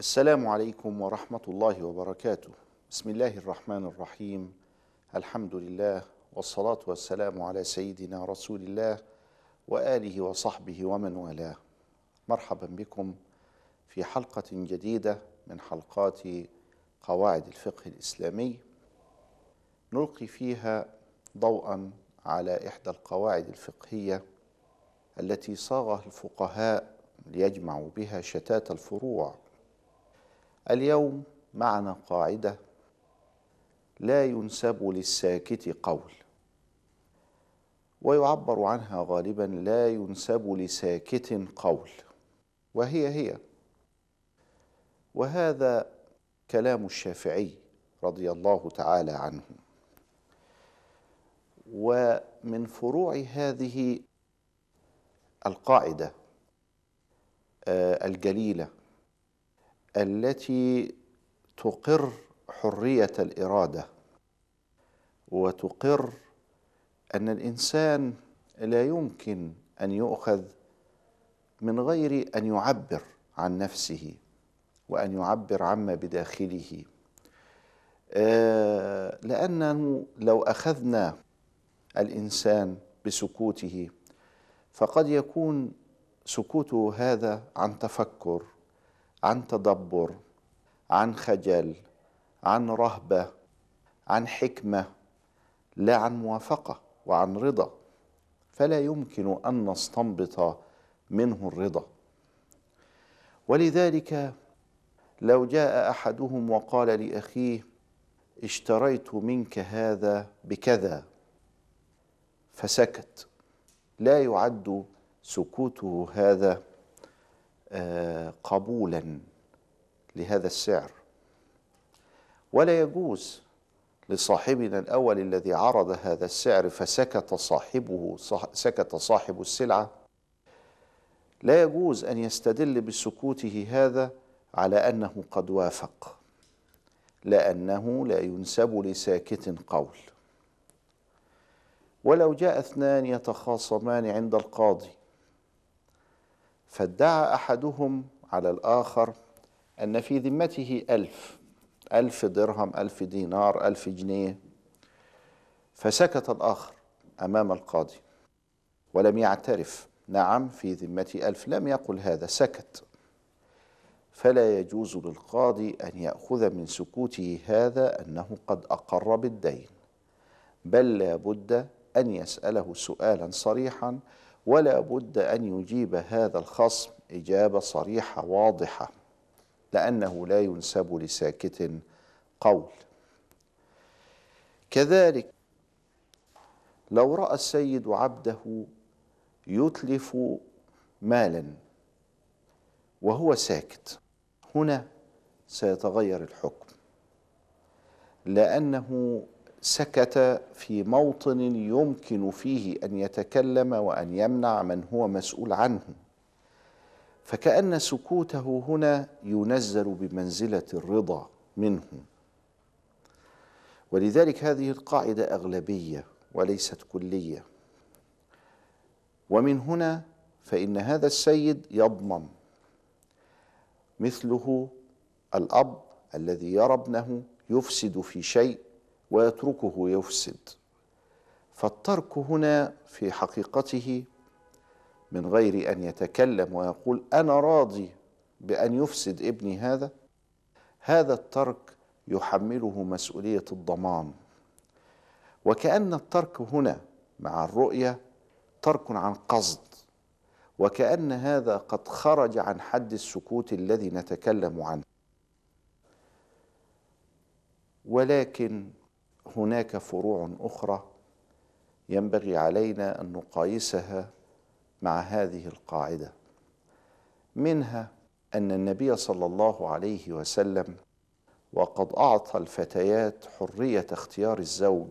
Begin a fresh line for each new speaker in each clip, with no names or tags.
السلام عليكم ورحمة الله وبركاته. بسم الله الرحمن الرحيم. الحمد لله والصلاة والسلام على سيدنا رسول الله وآله وصحبه ومن والاه. مرحبا بكم في حلقة جديدة من حلقات قواعد الفقه الإسلامي. نلقي فيها ضوءا على إحدى القواعد الفقهية التي صاغها الفقهاء ليجمعوا بها شتات الفروع اليوم معنا قاعدة لا ينسب للساكت قول ويعبر عنها غالبا لا ينسب لساكت قول وهي هي. وهذا كلام الشافعي رضي الله تعالى عنه. ومن فروع هذه القاعدة الجليلة التي تقر حرية الإرادة وتقر أن الإنسان لا يمكن أن يؤخذ من غير أن يعبر عن نفسه وأن يعبر عما بداخله. لأنه لو أخذنا الإنسان بسكوته فقد يكون سكوته هذا عن تفكر عن تدبر عن خجل عن رهبة عن حكمة لا عن موافقة وعن رضا. فلا يمكن أن نستنبط منه الرضا. ولذلك لو جاء أحدهم وقال لأخيه اشتريت منك هذا بكذا فسكت. لا يعد سكوته هذا. قبولا لهذا السعر. ولا يجوز لصاحبنا الأول الذي عرض هذا السعر فسكت صاحبه سكت صاحب السلعة. لا يجوز أن يستدل بسكوته هذا على أنه قد وافق لأنه لا ينسب لساكت قول. ولو جاء اثنان يتخاصمان عند القاضي فادعى أحدهم على الآخر أن في ذمته ألف ألف درهم ألف دينار ألف جنيه. فسكت الآخر أمام القاضي ولم يعترف. نعم في ذمتي ألف. لم يقل هذا سكت. فلا يجوز للقاضي أن يأخذ من سكوته هذا أنه قد أقر بالدين بل لا بد أن يسأله سؤالا صريحا ولا بد أن يجيب هذا الخصم إجابة صريحة واضحة لأنه لا ينسب لساكت قول. كذلك لو رأى السيد عبده يتلف مالا وهو ساكت هنا سيتغير الحكم لأنه سكت في موطن يمكن فيه أن يتكلم وأن يمنع من هو مسؤول عنه. فكأن سكوته هنا ينزل بمنزلة الرضا منه. ولذلك هذه القاعدة أغلبية وليست كلية. ومن هنا فإن هذا السيد يضمن مثله الأب الذي يرى ابنه يفسد في شيء ويتركه يفسد فالترك هنا في حقيقته من غير أن يتكلم ويقول أنا راضي بأن يفسد ابني هذا. هذا الترك يحمله مسؤولية الضمان. وكأن الترك هنا مع الرؤية ترك عن قصد. وكأن هذا قد خرج عن حد السكوت الذي نتكلم عنه. ولكن هناك فروع أخرى ينبغي علينا أن نقايسها مع هذه القاعدة منها أن النبي صلى الله عليه وسلم وقد أعطى الفتيات حرية اختيار الزوج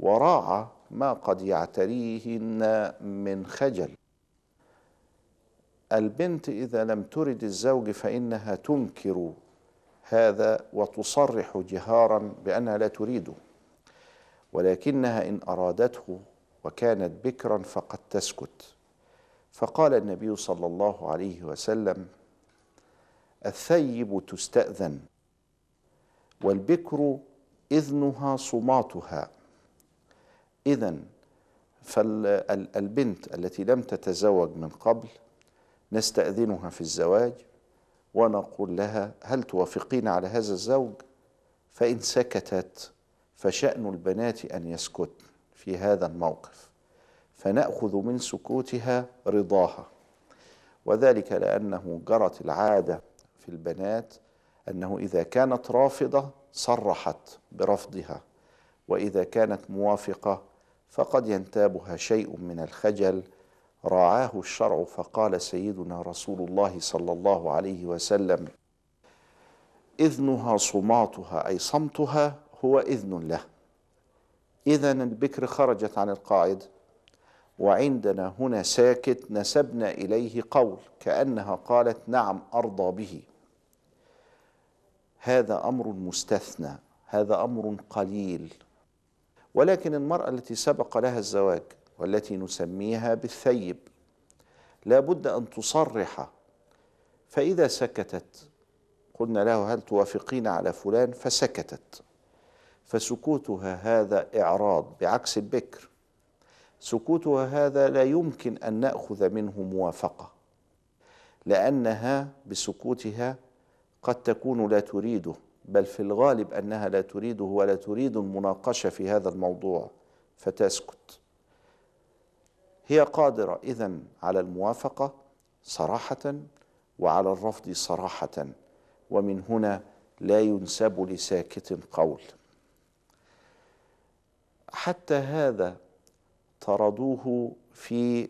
وراعى ما قد يعتريهن من خجل. البنت إذا لم ترد الزوج فإنها تنكر هذا وتصرح جهارا بأنها لا تريده ولكنها إن أرادته وكانت بكرا فقد تسكت. فقال النبي صلى الله عليه وسلم الثيب تستأذن والبكر إذنها صماتها. إذا فالبنت التي لم تتزوج من قبل نستأذنها في الزواج ونقول لها هل توافقين على هذا الزوج؟ فإن سكتت فشأن البنات أن يسكتن في هذا الموقف. فنأخذ من سكوتها رضاها. وذلك لأنه جرت العادة في البنات أنه إذا كانت رافضة صرحت برفضها وإذا كانت موافقة فقد ينتابها شيء من الخجل راعاه الشرع فقال سيدنا رسول الله صلى الله عليه وسلم إذنها صماتها أي صمتها هو إذن له. إذا البكر خرجت عن القاعدة وعندنا هنا ساكت نسبنا إليه قول كأنها قالت نعم أرضى به. هذا أمر مستثنى هذا أمر قليل. ولكن المرأة التي سبق لها الزواج والتي نسميها بالثيب. لا بد أن تصرح. فإذا سكتت قلنا له هل توافقين على فلان؟ فسكتت. فسكوتها هذا إعراض بعكس البكر. سكوتها هذا لا يمكن أن نأخذ منه موافقة لأنها بسكوتها قد تكون لا تريده بل في الغالب أنها لا تريده ولا تريد المناقشة في هذا الموضوع فتسكت. هي قادرة. إذن على الموافقة صراحة وعلى الرفض صراحة ومن هنا لا ينسب لساكت قول. حتى هذا طردوه في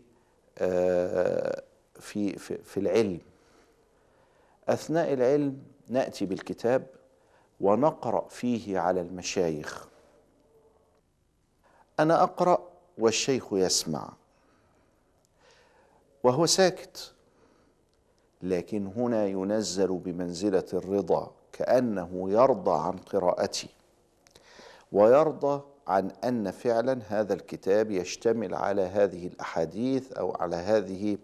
في في, في العلم. أثناء العلم نأتي بالكتاب ونقرأ فيه على المشايخ. أنا أقرأ والشيخ يسمع. وهو ساكت. لكن هنا ينزل بمنزلة الرضا كأنه يرضى عن قراءتي ويرضى عن أن فعلا هذا الكتاب يشتمل على هذه الأحاديث أو على هذه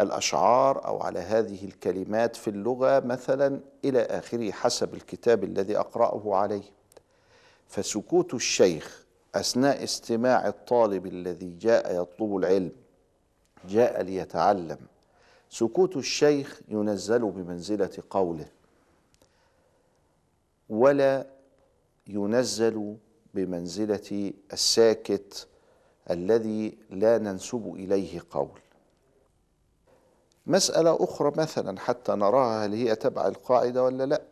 الأشعار أو على هذه الكلمات في اللغة مثلا إلى آخره حسب الكتاب الذي أقرأه عليه. فسكوت الشيخ أثناء استماع الطالب الذي جاء يطلب العلم جاء ليتعلم. سكوت الشيخ ينزل بمنزلة قوله ولا ينزل بمنزلة الساكت الذي لا ننسب إليه قول. مسألة أخرى مثلا حتى نراها هل هي تبع القاعدة ولا لا؟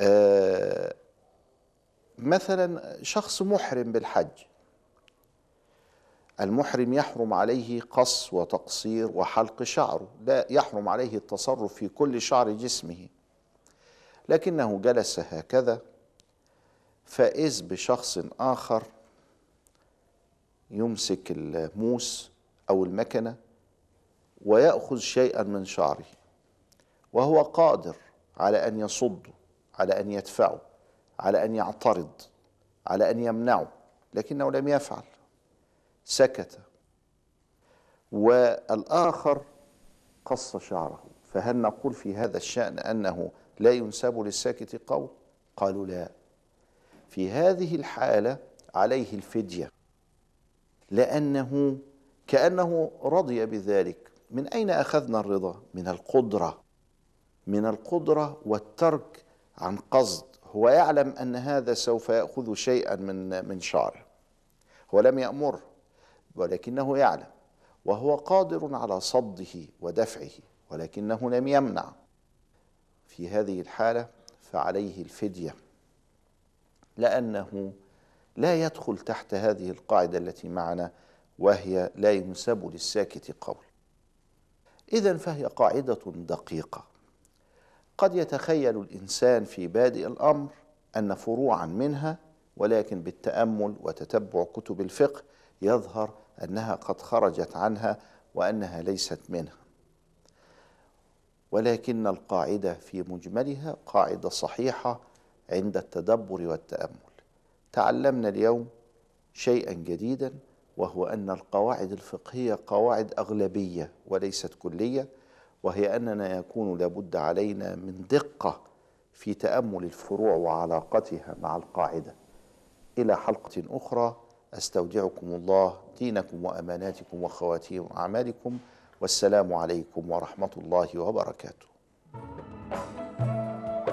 آه مثلا شخص محرم بالحج المحرم يحرم عليه قص وتقصير وحلق شعره لا يحرم عليه التصرف في كل شعر جسمه. لكنه جلس هكذا فإذ بشخص آخر يمسك الموس أو المكنة ويأخذ شيئا من شعره وهو قادر على أن يصده على أن يدفعه على أن يعترض على أن يمنعه لكنه لم يفعل. سكت. والآخر قص شعره. فهل نقول في هذا الشأن أنه لا ينسب للساكت قول؟ قالوا لا. في هذه الحالة عليه الفدية. لأنه كأنه رضي بذلك. من أين أخذنا الرضا؟ من القدرة. من القدرة والترك عن قصد. هو يعلم أن هذا سوف يأخذ شيئا من من شعره. هو لم يأمره. ولكنه يعلم وهو قادر على صده ودفعه ولكنه لم يمنع. في هذه الحالة فعليه الفدية لأنه لا يدخل تحت هذه القاعدة التي معنا وهي لا ينسب للساكت قول. إذا فهي قاعدة دقيقة. قد يتخيل الإنسان في بادئ الأمر أن فروعا منها ولكن بالتأمل وتتبع كتب الفقه يظهر أنها قد خرجت عنها وأنها ليست منها. ولكن القاعدة في مجملها قاعدة صحيحة عند التدبر والتأمل. تعلمنا اليوم شيئا جديدا وهو أن القواعد الفقهية قواعد أغلبية وليست كلية وهي أننا يكون لابد علينا من دقة في تأمل الفروع وعلاقتها مع القاعدة. إلى حلقة أخرى أستودعكم الله دينكم وأماناتكم وخواتيم أعمالكم والسلام عليكم ورحمة الله وبركاته.